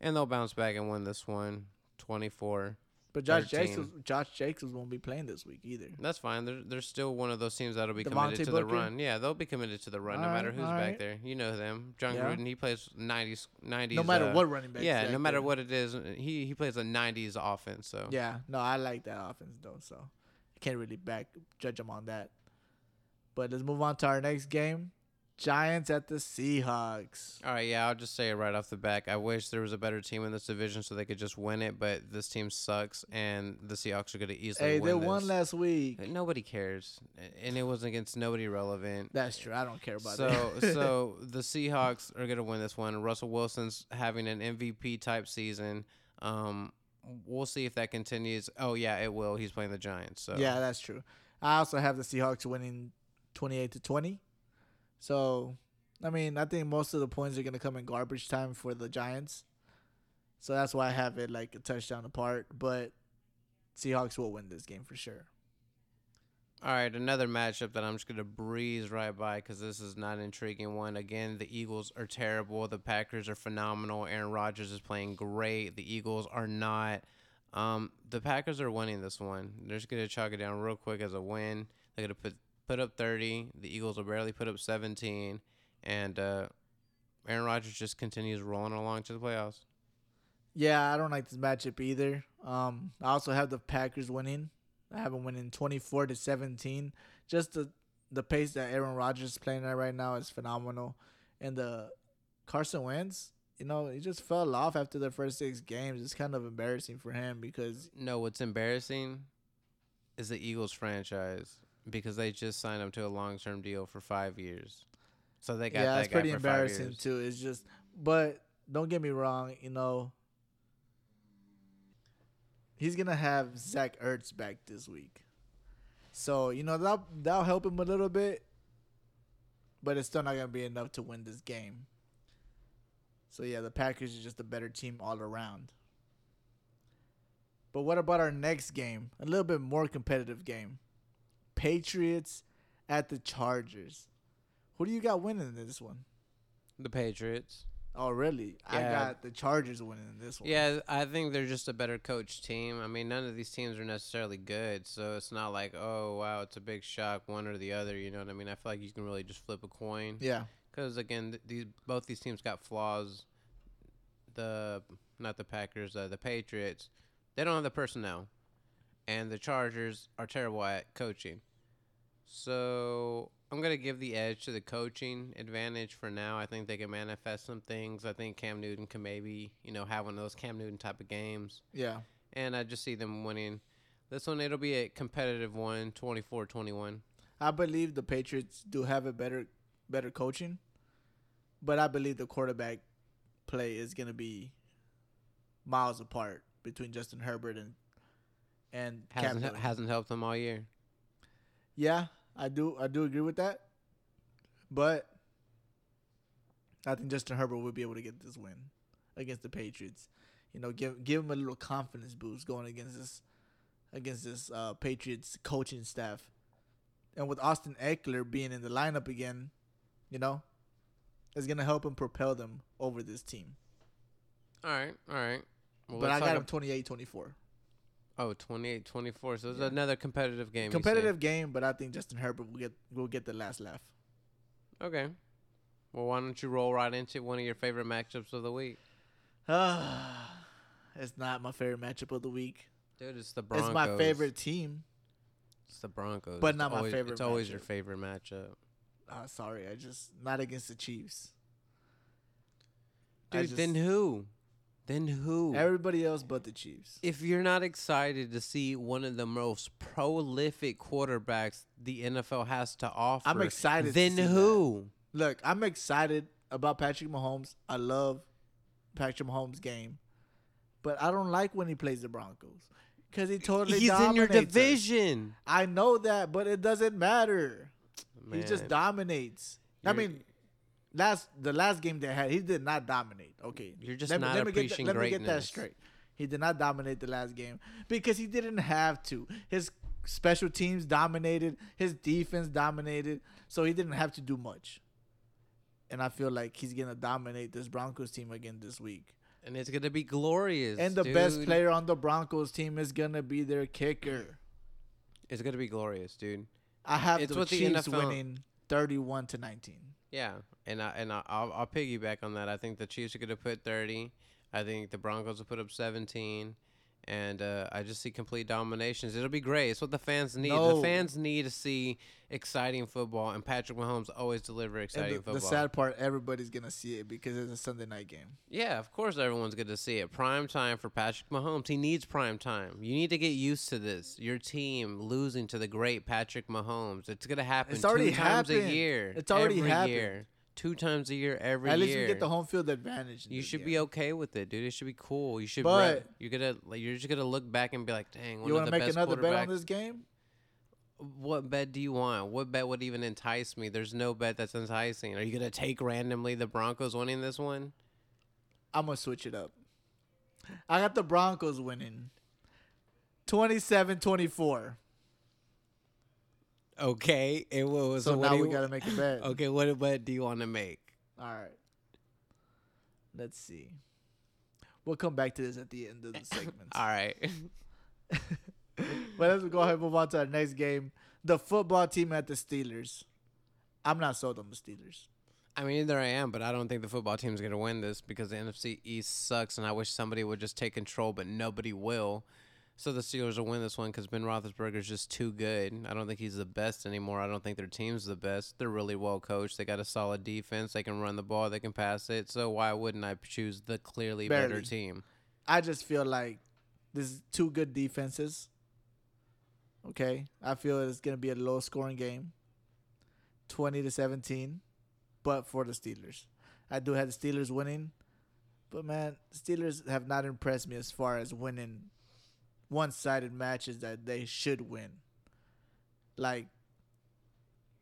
and they'll bounce back and win this one, twenty four. but Josh 13. Jacobs, Josh Jacobs won't be playing this week either. That's fine. They're, they're still one of those teams that'll be Devontae committed to the run. Yeah, they'll be committed to the run no matter who's all back right. there. You know them. John Yeah. Gruden, he plays 90s. 90s No matter uh, what running back. Yeah, no matter what it is, he he plays a '90s offense. So Yeah, no, I like that offense though, so I can't really back judge him on that. But let's move on to our next game: Giants at the Seahawks. all right, yeah, I'll just say it right off the back. I wish there was a better team in this division so they could just win it, but this team sucks, and the Seahawks are going to easily win. Hey, they this. won last week. Nobody cares, and it was against nobody relevant. That's true. I don't care about So, that. so the Seahawks are gonna win this one. Russell Wilson's having an MVP type season. Um, we'll see if that continues. Oh yeah, it will. He's playing the Giants. So yeah, that's true. I also have the Seahawks winning twenty-eight to twenty. So, I mean, I think most of the points are gonna come in garbage time for the Giants. So that's why I have it like a touchdown apart. But Seahawks will win this game for sure. All right, another matchup that I'm just gonna breeze right by because this is not an intriguing one. Again, the Eagles are terrible. The Packers are phenomenal. Aaron Rodgers is playing great. The Eagles are not. Um, the Packers are winning this one. They're just gonna chalk it down real quick as a win. They're gonna put put up 30. The Eagles will barely put up 17, and uh, Aaron Rodgers just continues rolling along to the playoffs. Yeah, I don't like this matchup either. Um, I also have the Packers winning. I have them winning twenty four to seventeen. Just the the pace that Aaron Rodgers is playing at right now is phenomenal, and the Carson Wentz, you know, he just fell off after the first six games. It's kind of embarrassing for him because No, what's embarrassing is the Eagles franchise because they just signed him to a long term deal for five years. So they got yeah, that it's pretty embarrassing too. It's just, but don't get me wrong, you know. He's gonna have Zach Ertz back this week, so you know that that'll help him a little bit, but it's still not gonna be enough to win this game. So yeah, the Packers are just a better team all around. But what about our next game? A little bit more competitive game. Patriots at the Chargers. Who do you got winning this one? The Patriots. Oh, really? I got the Chargers winning this one. Yeah, I think they're just a better coach team. I mean, none of these teams are necessarily good, so it's not like, oh wow, it's a big shock one or the other. You know what I mean? I feel like you can really just flip a coin Yeah. because again, these both these teams got flaws. The not the Packers, uh, the Patriots, they don't have the personnel, and the Chargers are terrible at coaching. So I'm gonna give the edge to the coaching advantage for now. I think they can manifest some things. I think Cam Newton can maybe you know have one of those Cam Newton type of games, Yeah. and I just see them winning. This one it'll be a competitive one, 24-21. I believe the Patriots do have a better better coaching, but I believe the quarterback play is going to be miles apart between Justin Herbert and and Hasn't hasn't helped them all year. Yeah, I do I do agree with that. But I think Justin Herbert will be able to get this win against the Patriots. You know, give give him a little confidence boost going against this against this uh, Patriots coaching staff. And with Austin Ekeler being in the lineup again, you know, it's gonna help him propel them over this team. All right, all right. Well, but I got him ab- 28-24. Oh, 28-24. So it's Yeah. another competitive game. Competitive game, but I think Justin Herbert will get will get the last laugh. Okay. Well, why don't you roll right into one of your favorite matchups of the week? it's not my favorite matchup of the week. Dude, it's the Broncos. It's my favorite team. It's the Broncos. but It's not my always- favorite It's always your favorite matchup. Uh, sorry, I just not against the Chiefs. Dude, just- then who? Then who? Everybody else but the Chiefs. if you're not excited to see one of the most prolific quarterbacks the NFL has to offer, I'm excited Then see that. who? Look, I'm excited about Patrick Mahomes. I love Patrick Mahomes' game, but I don't like when he plays the Broncos because he totally He's in your dominates us. division. I know that, but it doesn't matter. He just dominates. I You're- mean, last the last game they had, he did not dominate. Okay, You're just let me, not me get that, appreciating let me get that straight. He did not dominate the last game because he didn't have to. His special teams dominated. His defense dominated, so he didn't have to do much. And I feel like he's gonna dominate this Broncos team again this week. and it's gonna be glorious. And the best player on the Broncos team is gonna be their kicker. It's gonna be glorious, dude. I have It's the what the Chiefs NFL winning thirty-one to nineteen. Yeah, and I and I, I'll, I'll piggyback on that. I think the Chiefs are going to put thirty. I think the Broncos will put up seventeen, and uh, I just see complete dominations. It'll be great. It's what the fans need. No. The fans need to see exciting football, and Patrick Mahomes always deliver exciting And the, football. the sad part, everybody's gonna see it because it's a Sunday night game. yeah, of course everyone's going to see it. Prime time for Patrick Mahomes. He needs prime time. You need to get used to this. Your team losing to the great Patrick Mahomes. It's going to happen It's already two times a year. It's already every happened. year. Two times a year every year. At least year. we get the home field advantage. You should be okay with it, dude. It should be cool. You should. But- But you're gonna, like, you're just gonna look back and be like, "Dang, one You want to make another bet on this game? What bet do you want? What bet would even entice me? There's no bet that's enticing. Are you gonna take randomly the Broncos winning this one? I'm gonna switch it up. I got the Broncos winning, 27-24. Okay. It was. So what now we you- gotta make a bet. Okay, what bet do you want to make? All right. Let's see. We'll come back to this at the end of the segment. All right. But let's go ahead and move on to our next game. The football team at the Steelers. I'm not sold on the Steelers. I mean, either I am, but I don't think the football team's gonna win this because the NFC East sucks, and I wish somebody would just take control, but nobody will. So the Steelers will win this one because Ben Roethlisberger is just too good. I don't think he's the best anymore. I don't think their team's the best. They're really well coached. They got a solid defense. They can run the ball. They can pass it. So why wouldn't I choose the clearly better team? I just feel like this is two good defenses. Okay, I feel it's gonna be a low scoring game, twenty to seventeen, but for the Steelers, I do have the Steelers winning, but man, Steelers have not impressed me as far as winning one sided matches that they should win. Like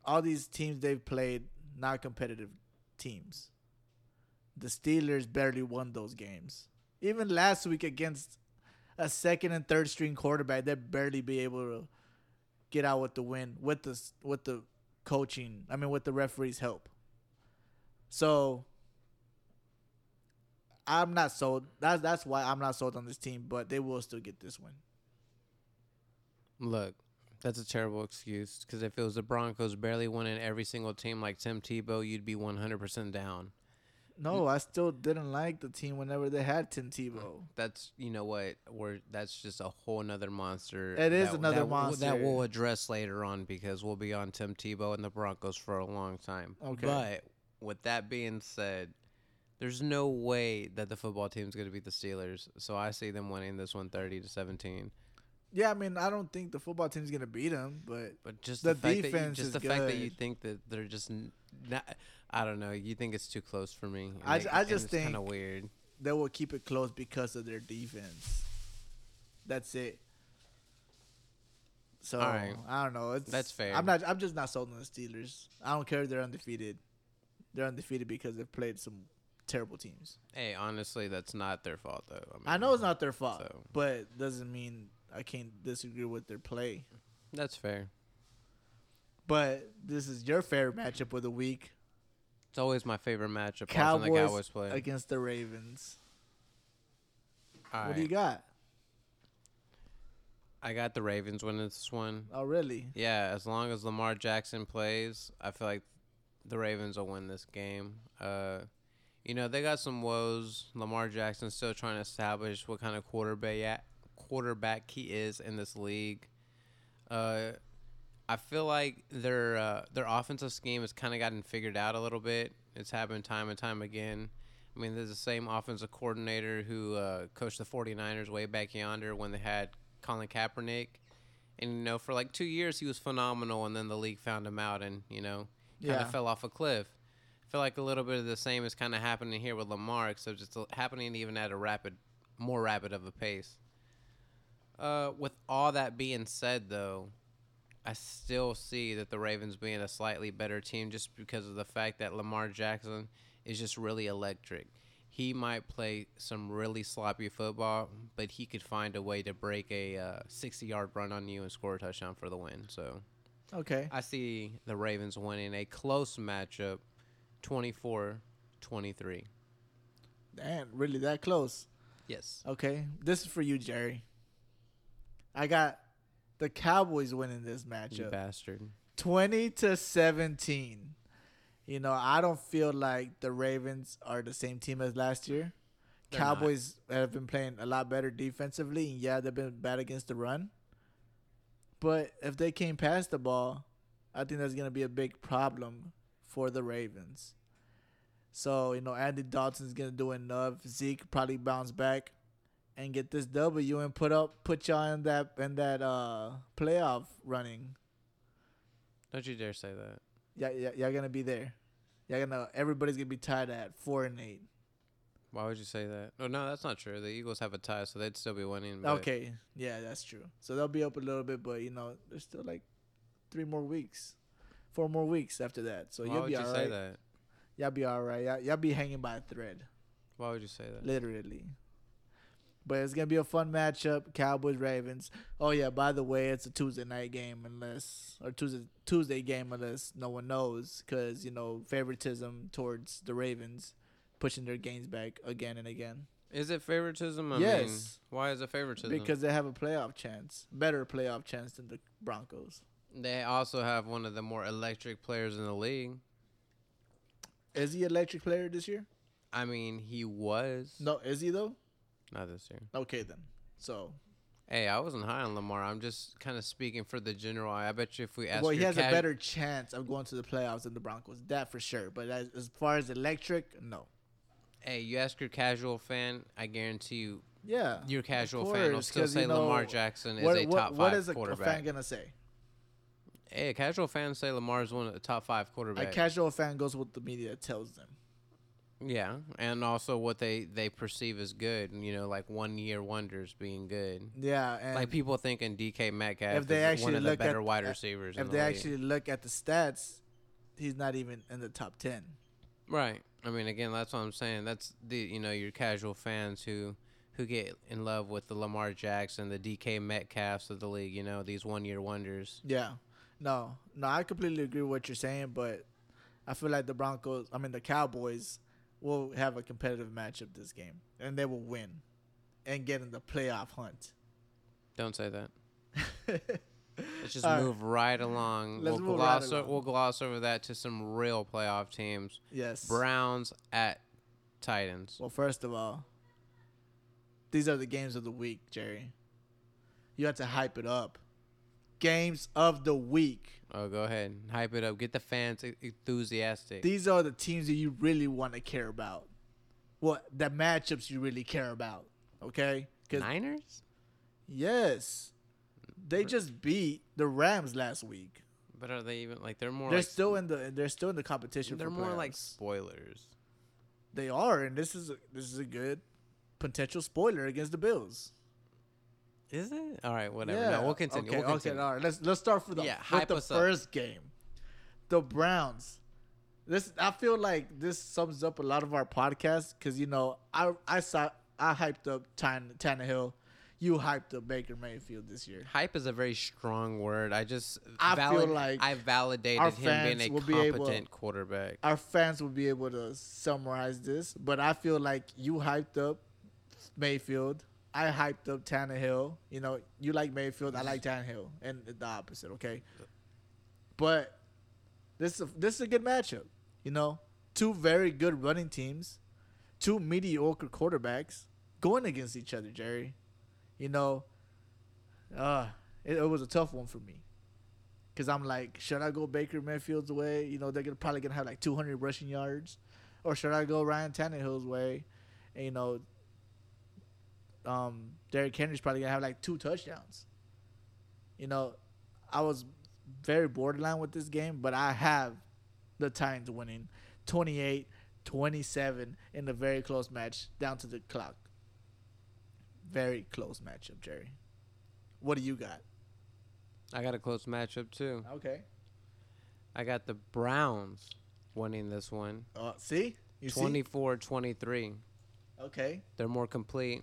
all these teams they've played, not competitive teams. The Steelers barely won those games. Even last week against a second and third string quarterback, they barely be able to get out with the win with the with the coaching. I mean, with the referees' help. So I'm not sold. That's that's why I'm not sold on this team. But they will still get this win. Look, that's a terrible excuse because if it was the Broncos barely winning every single team like Tim Tebow, you'd be 100% down. No, I still didn't like the team whenever they had Tim Tebow. That's you know what we're that's just a whole nother monster. It is that- another that, monster. that we'll address later on because we'll be on Tim Tebow and the Broncos for a long time. Okay. But with that being said, there's no way that the football team's going to beat the Steelers. So I see them winning this one 30 to 17. Yeah, I mean, I don't think the football team's gonna beat them, but But just The the, fact that you, defense just the fact that you think that they're just not, I don't know, you think it's too close for me. I ju- I just it's kind of weird. they will keep it close because of their defense. That's it. So. I don't know. It's That's fair. I'm not. I'm just not sold on the Steelers. I don't care if they're undefeated. They're undefeated because they've played some terrible teams. Hey, honestly, that's not their fault though. I, mean, I know it's not their fault, So- but doesn't mean I can't disagree with their play. That's fair. But this is your favorite matchup of the week: It's always my favorite matchup. Cowboys, the Cowboys play. against the Ravens. All What do you got? I got the Ravens winning this one. Oh, really? Yeah, as long as Lamar Jackson plays, I feel like the Ravens will win this game. Uh, You know, they got some woes. Lamar Jackson still trying to establish what kind of quarterback quarterback he is in this league. Uh, I feel like their uh, their offensive scheme has kind of gotten figured out a little bit. It's happened time and time again. I mean, there's the same offensive coordinator who uh, coached the 49ers way back yonder when they had Colin Kaepernick. And, you know, for like two years, he was phenomenal, and then the league found him out and, you know, kind of Yeah. fell off a cliff. I feel like a little bit of the same is kind of happening here with Lamar, except it's happening even at a rapid, more rapid of a pace. Uh, with all that being said, though, I still see that the Ravens being a slightly better team just because of the fact that Lamar Jackson is just really electric. He might play some really sloppy football, but he could find a way to break a uh, 60 yard run on you and score a touchdown for the win. So Okay. I see the Ravens winning a close matchup 24 23. Damn, really that close? Yes. Okay, this is for you, Jerry. I got the Cowboys winning this You matchup, bastard. twenty to seventeen. You know, I don't feel like the Ravens are the same team as last year. They're not. Cowboys have been playing a lot better defensively, and yeah, they've been bad against the run. But if they can't pass the ball, I think that's gonna be a big problem for the Ravens. So you know, Andy Dalton's gonna do enough. Zeke probably bounce back and get this W and put up put y'all in that in that uh playoff running. Don't you dare say that. Yeah, yeah, y'all gonna be there. Y'all gonna everybody's gonna be tied at four and eight. Why would you say that? Oh, no, that's not true. The Eagles have a tie, so they'd still be winning. Okay, yeah, that's true. So they'll be up a little bit, but you know, there's still like three more weeks, four more weeks after that. So Why you'll would be you all say that? Y'all be all right. Y'all, y'all be hanging by a thread, Why would you say that? literally. But it's gonna be a fun matchup, Cowboys Ravens. Oh yeah, by the way, it's a Tuesday night game unless or Tuesday Tuesday game unless no one knows because you know favoritism towards the Ravens, pushing their gains back again and again Is it favoritism? I mean, Yes. why is it favoritism? because they have a playoff chance, better playoff chance than the Broncos. They also have one of the more electric players in the league. Is he electric player this year? I mean, he was. No, is he though? Not this year. Okay then. So Hey, I wasn't high on Lamar. I'm just kind of speaking for the general. I bet you if we ask well, he has a better chance of going to the playoffs than the Broncos. That for sure. But as, as far as electric, no. Hey, you ask your casual fan, I guarantee you, Yeah. your casual of fan will course, still say you know, Lamar Jackson is what, a top what five is a, a quarterback. fan gonna say? Hey, a casual fan say Lamar is one of the top five quarterbacks. A casual fan goes with the media tells them. yeah, and also what they they perceive as good. You know, like one year wonders being good. Yeah, and like people thinking DK Metcalf if they is actually one of the better at wide receivers. if the they league. actually look at the stats, he's not even in the top ten. Right. I mean, again, that's what I'm saying. That's the you know your casual fans who who get in love with the Lamar Jackson, the DK Metcalfs of the league. You know these one year wonders. Yeah. No, no, I completely agree with what you're saying, but I feel like the Broncos, I mean the Cowboys, will have a competitive matchup this game, and they will win, and get in the playoff hunt. Don't say that. Let's just All right. move right along. Let's we'll move right gloss o- along. we'll gloss over that to some real playoff teams. yes. Browns at Titans. Well, first of all, these are the games of the week, Jerry. You have to hype it up. Games of the week. Oh, go ahead, hype it up. Get the fans enthusiastic. These are the teams that you really want to care about. What the matchups you really care about. Okay? Niners, yes, they just beat the Rams last week. but are they even like they're more? they're like, still in the they're still in the competition. They're for more like spoilers. they are, and this is a, this is a good potential spoiler against the Bills. Is it? All right, whatever. No, we'll continue. Okay, we'll continue. okay, all right. Let's let's start for the Yeah, with the us up. first game. The Browns. This I feel like this sums up a lot of our podcast because you know I I saw I hyped up Tan Tannehill, you hyped up Baker Mayfield this year. Hype is a very strong word. I just I feel like I validated him being a be able- competent quarterback. Our fans will be able to summarize this, but I feel like you hyped up Mayfield. I hyped up Tannehill. You know, you like Mayfield. I like Tannehill, and the opposite. Okay, but this is a, this is a good matchup. You know, two very good running teams. two mediocre quarterbacks going against each other, Jerry. You know, uh, it, it was a tough one for me. Cause I'm like, should I go Baker Mayfield's way? You know, they're gonna probably gonna have like 200 rushing yards, or should I go Ryan Tannehill's way? And, you know, um, Derrick Henry's probably gonna have like two touchdowns. You know, I was very borderline with this game, but I have the Titans winning 28 27 in a very close match down to the clock. Very close matchup, Jerry. What do you got? I got a close matchup too. Okay. I got the Browns winning this one. Uh, see? You 24-23. Okay. They're more complete.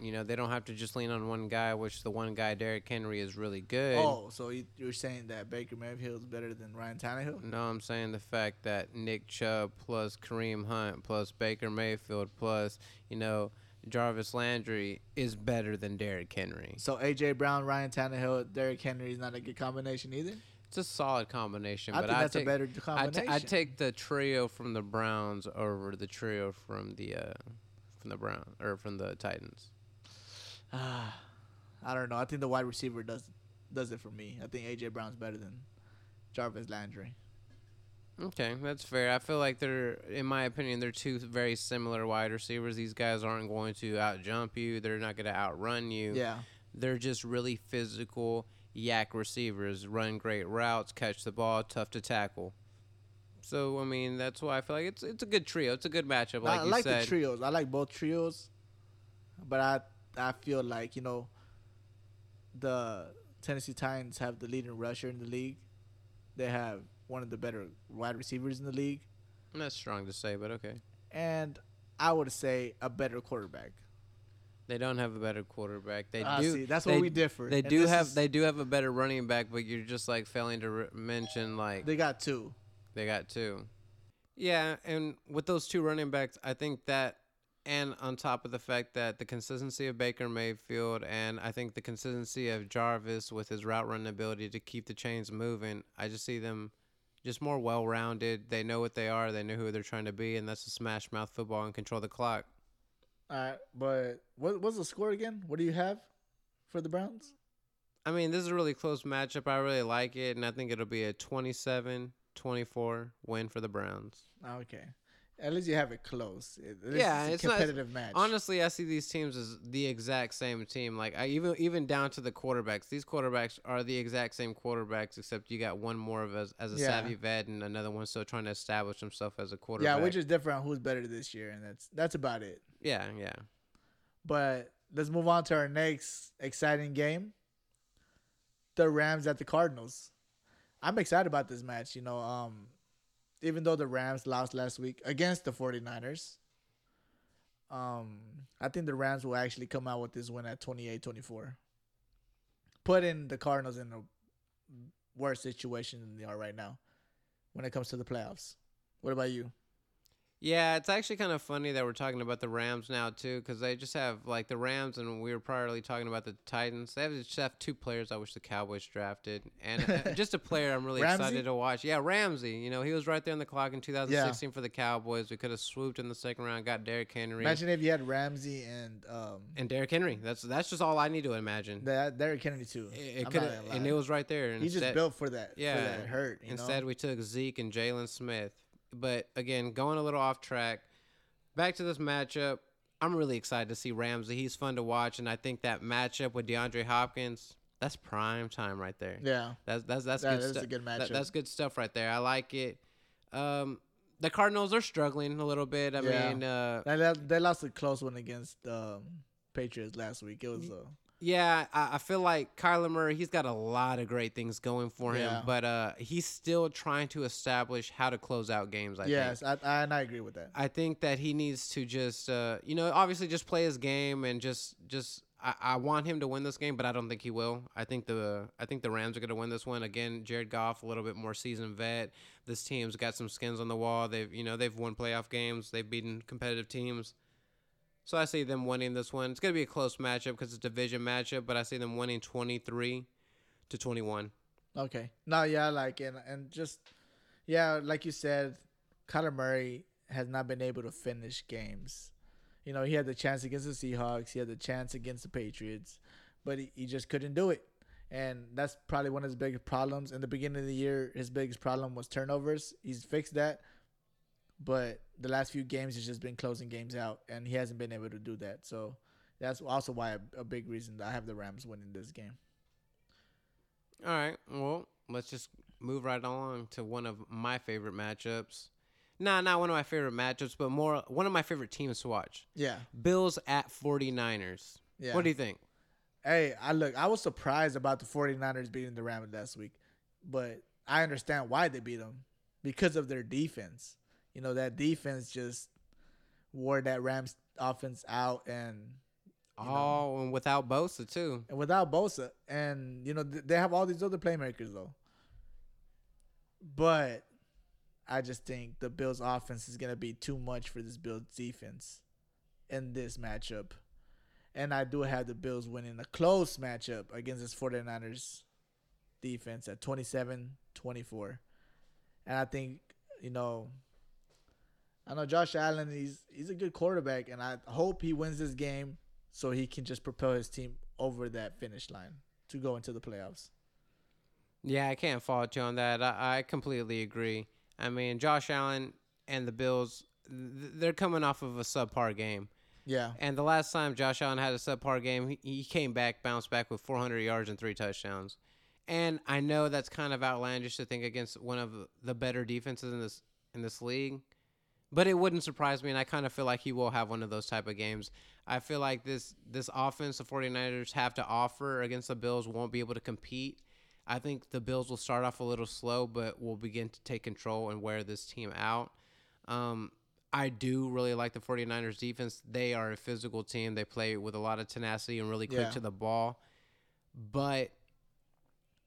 You know, they don't have to just lean on one guy, which the one guy, Derrick Henry, is really good. Oh, so you- you're saying that Baker Mayfield is better than Ryan Tannehill? No, I'm saying the fact that Nick Chubb plus Kareem Hunt plus Baker Mayfield plus, you know, Jarvis Landry is better than Derrick Henry. So AJ Brown, Ryan Tannehill, Derrick Henry is not a good combination either. It's a solid combination, But I but think I that's take, a better combination. I combination. t- I take the trio from the Browns over the trio from the uh, from the Brown or from the Titans. I don't know. I think the wide receiver does does it for me. I think AJ Brown's better than Jarvis Landry. Okay, that's fair. I feel like they're, in my opinion, they're two very similar wide receivers. These guys aren't going to out jump you. They're not going to outrun you. Yeah. They're just really physical YAC receivers. Run great routes, catch the ball, tough to tackle. So I mean, that's why I feel like it's it's a good trio. It's a good matchup, like I you like said. the trios. I like both trios, but I I feel like you know the Tennessee Titans have the leading rusher in the league. They have one of the better wide receivers in the league, That's strong to say, but okay. and I would say a better quarterback. They don't have a better quarterback. They Ah, do. see, that's they, where we differ. They and do have. They do have a better running back, but you're just like failing to re- mention like They got two. They got two. Yeah, and with those two running backs, I think that, and on top of the fact that the consistency of Baker Mayfield and I think the consistency of Jarvis with his route running ability to keep the chains moving, I just see them just more well rounded. They know what they are, they know who they're trying to be, and that's to smash mouth football and control the clock. All right, but what what's the score again? What do you have for the Browns? I mean, this is a really close matchup. I really like it, and I think it'll be a 27 24 win for the Browns. Okay, at least you have it close. It, Yeah, a it's not- competitive match. Honestly, I see these teams as the exact same team. Like I even even down to the quarterbacks. These quarterbacks are the exact same quarterbacks, except you got one more of as, as a Yeah. savvy vet and another one still trying to establish himself as a quarterback. yeah, we're just different on who's better this year, and that's that's about it. yeah, yeah. But let's move on to our next exciting game. The Rams at the Cardinals. I'm excited about this match, you know, um even though the Rams lost last week against the 49ers. Um I think the Rams will actually come out with this win at 28-24. Putting the Cardinals in a worse situation than they are right now when it comes to the playoffs. What about you? Yeah, it's actually kind of funny that we're talking about the Rams now too, because they just have like the Rams, and we were priorly talking about the Titans. They have just have two players I wish the Cowboys drafted, and uh, just a player I'm really excited to watch. Yeah, Ramsey. You know, he was right there on the clock in 2016 for the Cowboys. We could have swooped in the second round, got Derrick Henry, Imagine if you had Ramsey and um and Derrick Henry. That's that's just all I need to imagine. that Derrick Kennedy too. It, it could, and it was right there. He's just Instead- built for that. Yeah. for that hurt. Instead, know? we took Zeke and Jaylon Smith. But again, going a little off track. Back to this matchup. I'm really excited to see Ramsey. He's fun to watch, and I think that matchup with DeAndre Hopkins, that's prime time right there. yeah, That's that's that's That good is stuff. a good That- matchup. that's good stuff right there. I like it. Um, the Cardinals are struggling a little bit. I Yeah. mean, uh, they, lost a close one against um, Patriots last week. It was uh, Yeah, I, I feel like Kyler Murray, he's got a lot of great things going for him, Yeah. but uh, he's still trying to establish how to close out games. I think. yes, I, I and I agree with that. I think that he needs to just, uh, you know, obviously just play his game and just, just. I, I want him to win this game, but I don't think he will. I think the, I think the Rams are going to win this one again. Jared Goff, a little bit more seasoned vet. This team's got some skins on the wall. They've, you know, they've won playoff games. They've beaten competitive teams. So I see them winning this one. It's going to be a close matchup because it's a division matchup, but I see them winning twenty three to twenty one. Okay, no, yeah, like it, and just yeah, like you said, Kyler Murray has not been able to finish games. You know, he had the chance against the Seahawks, he had the chance against the Patriots, but he, he just couldn't do it. And that's probably one of his biggest problems. In the beginning of the year, his biggest problem was turnovers. He's fixed that. But the last few games, he's just been closing games out, and he hasn't been able to do that. So that's also why a, a big reason I have the Rams winning this game. All right. Well, let's just move right along to one of my favorite matchups. Nah, not one of my favorite matchups, but more one of my favorite teams to watch. Yeah. Bills at 49ers. Yeah. What do you think? Hey, I look, I was surprised about the 49ers beating the Rams last week, but I understand why they beat them because of their defense. You know, that defense just wore that Rams offense out and you know, Oh, and without Bosa too. and without Bosa. And you know, th- they have all these other playmakers though. But I just think the Bills offense is going to be too much for this Bills defense in this matchup. And I do have the Bills winning a close matchup against this 49ers defense at 27-24. And I think, you know, I know Josh Allen he's he's a good quarterback and I hope he wins this game so he can just propel his team over that finish line to go into the playoffs. Yeah, I can't fault you on that. I, I completely agree. I mean, Josh Allen and the Bills, they're coming off of a subpar game. Yeah. And the last time Josh Allen had a subpar game, he, he came back, bounced back with 400 yards and three touchdowns. And I know that's kind of outlandish to think against one of the better defenses in this in this league, but it wouldn't surprise me. And I kind of feel like he will have one of those type of games. I feel like this this offense the 49ers have to offer against the Bills won't be able to compete. I think the Bills will start off a little slow, but will begin to take control and wear this team out. Um, I do really like the 49ers defense. They are a physical team. They play with a lot of tenacity and really quick Yeah. to the ball. But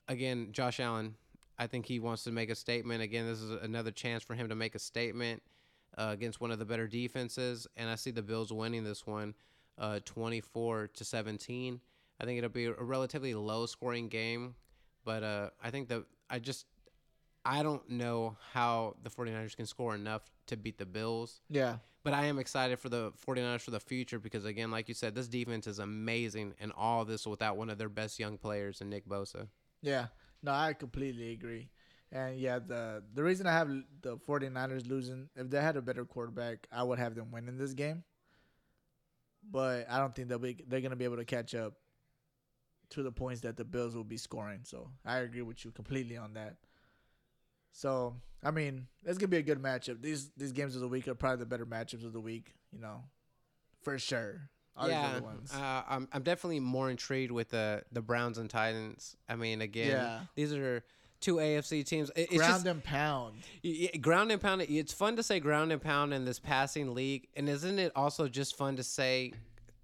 again, Josh Allen, I think he wants to make a statement. Again, this is another chance for him to make a statement uh, against one of the better defenses. And I see the Bills winning this one uh, 24 to 17. I think it'll be a relatively low scoring game, but uh, I think the I just I don't know how the 49ers can score enough to beat the Bills. Yeah. But I am excited for the 49ers for the future because, again, like you said, this defense is amazing, and all this without one of their best young players in Nick Bosa. Yeah. No, I completely agree. And yeah, the the reason I have the 49ers losing, if they had a better quarterback, I would have them winning this game. But I don't think they'll be they're gonna be able to catch up to the points that the Bills will be scoring. So I agree with you completely on that. So I mean, it's gonna be a good matchup. These these games of the week are probably the better matchups of the week. You know, for sure. All yeah, ones. uh, I'm I'm definitely more intrigued with the the Browns and Titans. I mean, again, Yeah. these are two AFC teams. It- it's Ground just and pound. ground and pound. It's fun to say ground and pound in this passing league, and isn't it also just fun to say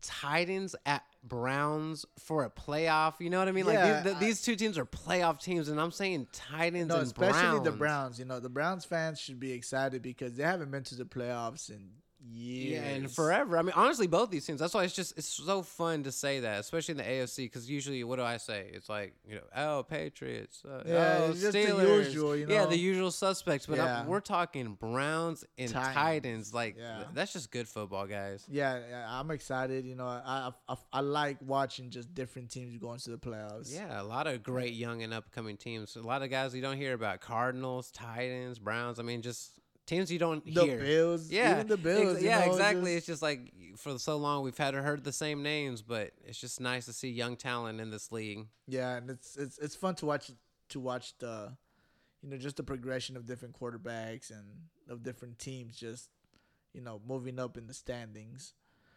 Titans at Browns for a playoff? You know what I mean? Yeah, like these, I- these two teams are playoff teams, and I'm saying Titans No, and especially Browns. the Browns. You know, the Browns fans should be excited because they haven't been to the playoffs in years. Yeah, and forever. I mean, honestly, both these teams. That's why it's just it's so fun to say that, especially in the AFC. Because usually, what do I say? It's like you know, oh Patriots, uh, Yeah, oh just the Steelers, usual, you yeah, the usual suspects. But Yeah. we're talking Browns and Titans, Titans. Like yeah. that's just good football, guys. Yeah, yeah, I'm excited. You know, I, I I like watching just different teams going to the playoffs. Yeah, a lot of great young and upcoming teams. A lot of guys you don't hear about: Cardinals, Titans, Browns. I mean, just teams you don't the hear. Bills. Yeah, even the Bills. you yeah, know, exactly. just- it's just like for so long we've had heard the same names, but it's just nice to see young talent in this league. yeah, and it's it's it's fun to watch to watch the, you know, just the progression of different quarterbacks and of different teams just, you know, moving up in the standings.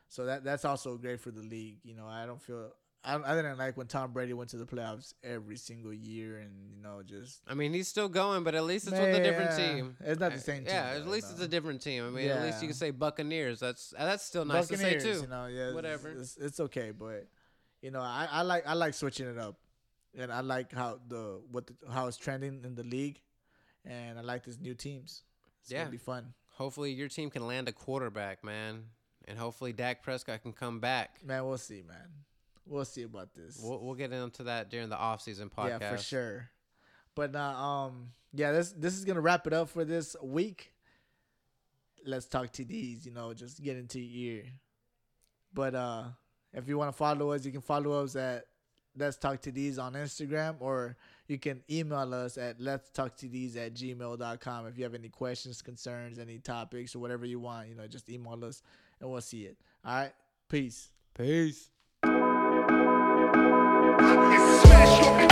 So that that's also great for the league. You know, I don't feel. I, I didn't like when Tom Brady went to the playoffs every single year, and you know, just I mean, he's still going, but at least it's with a different Man, team. it's not the Uh, same team, Yeah, though, at least no. it's a different team. I mean, at least you can say Buccaneers. That's that's still nice to say Buccaneers, too. You know, yeah, it's- Whatever. It's, it's okay, but you know, I, I like I like switching it up, and I like how the what the, how it's trending in the league, and I like these new teams. It's Yeah. gonna be fun, Hopefully, your team can land a quarterback, man, and hopefully Dak Prescott can come back. man. We'll see, man. We'll see about this. We'll, we'll get into that during the off-season podcast. yeah, for sure. But uh, um, yeah, this this is gonna wrap it up for this week. Let's talk TDs. You know, just get into your ear. But uh, if you want to follow us, you can follow us at Let's Talk TDs on Instagram, or you can email us at Let's Talk TDs at gmail.com. If you have any questions, concerns, any topics, or whatever you want, you know, just email us and we'll see it. All right. Peace. Peace. It's smashed up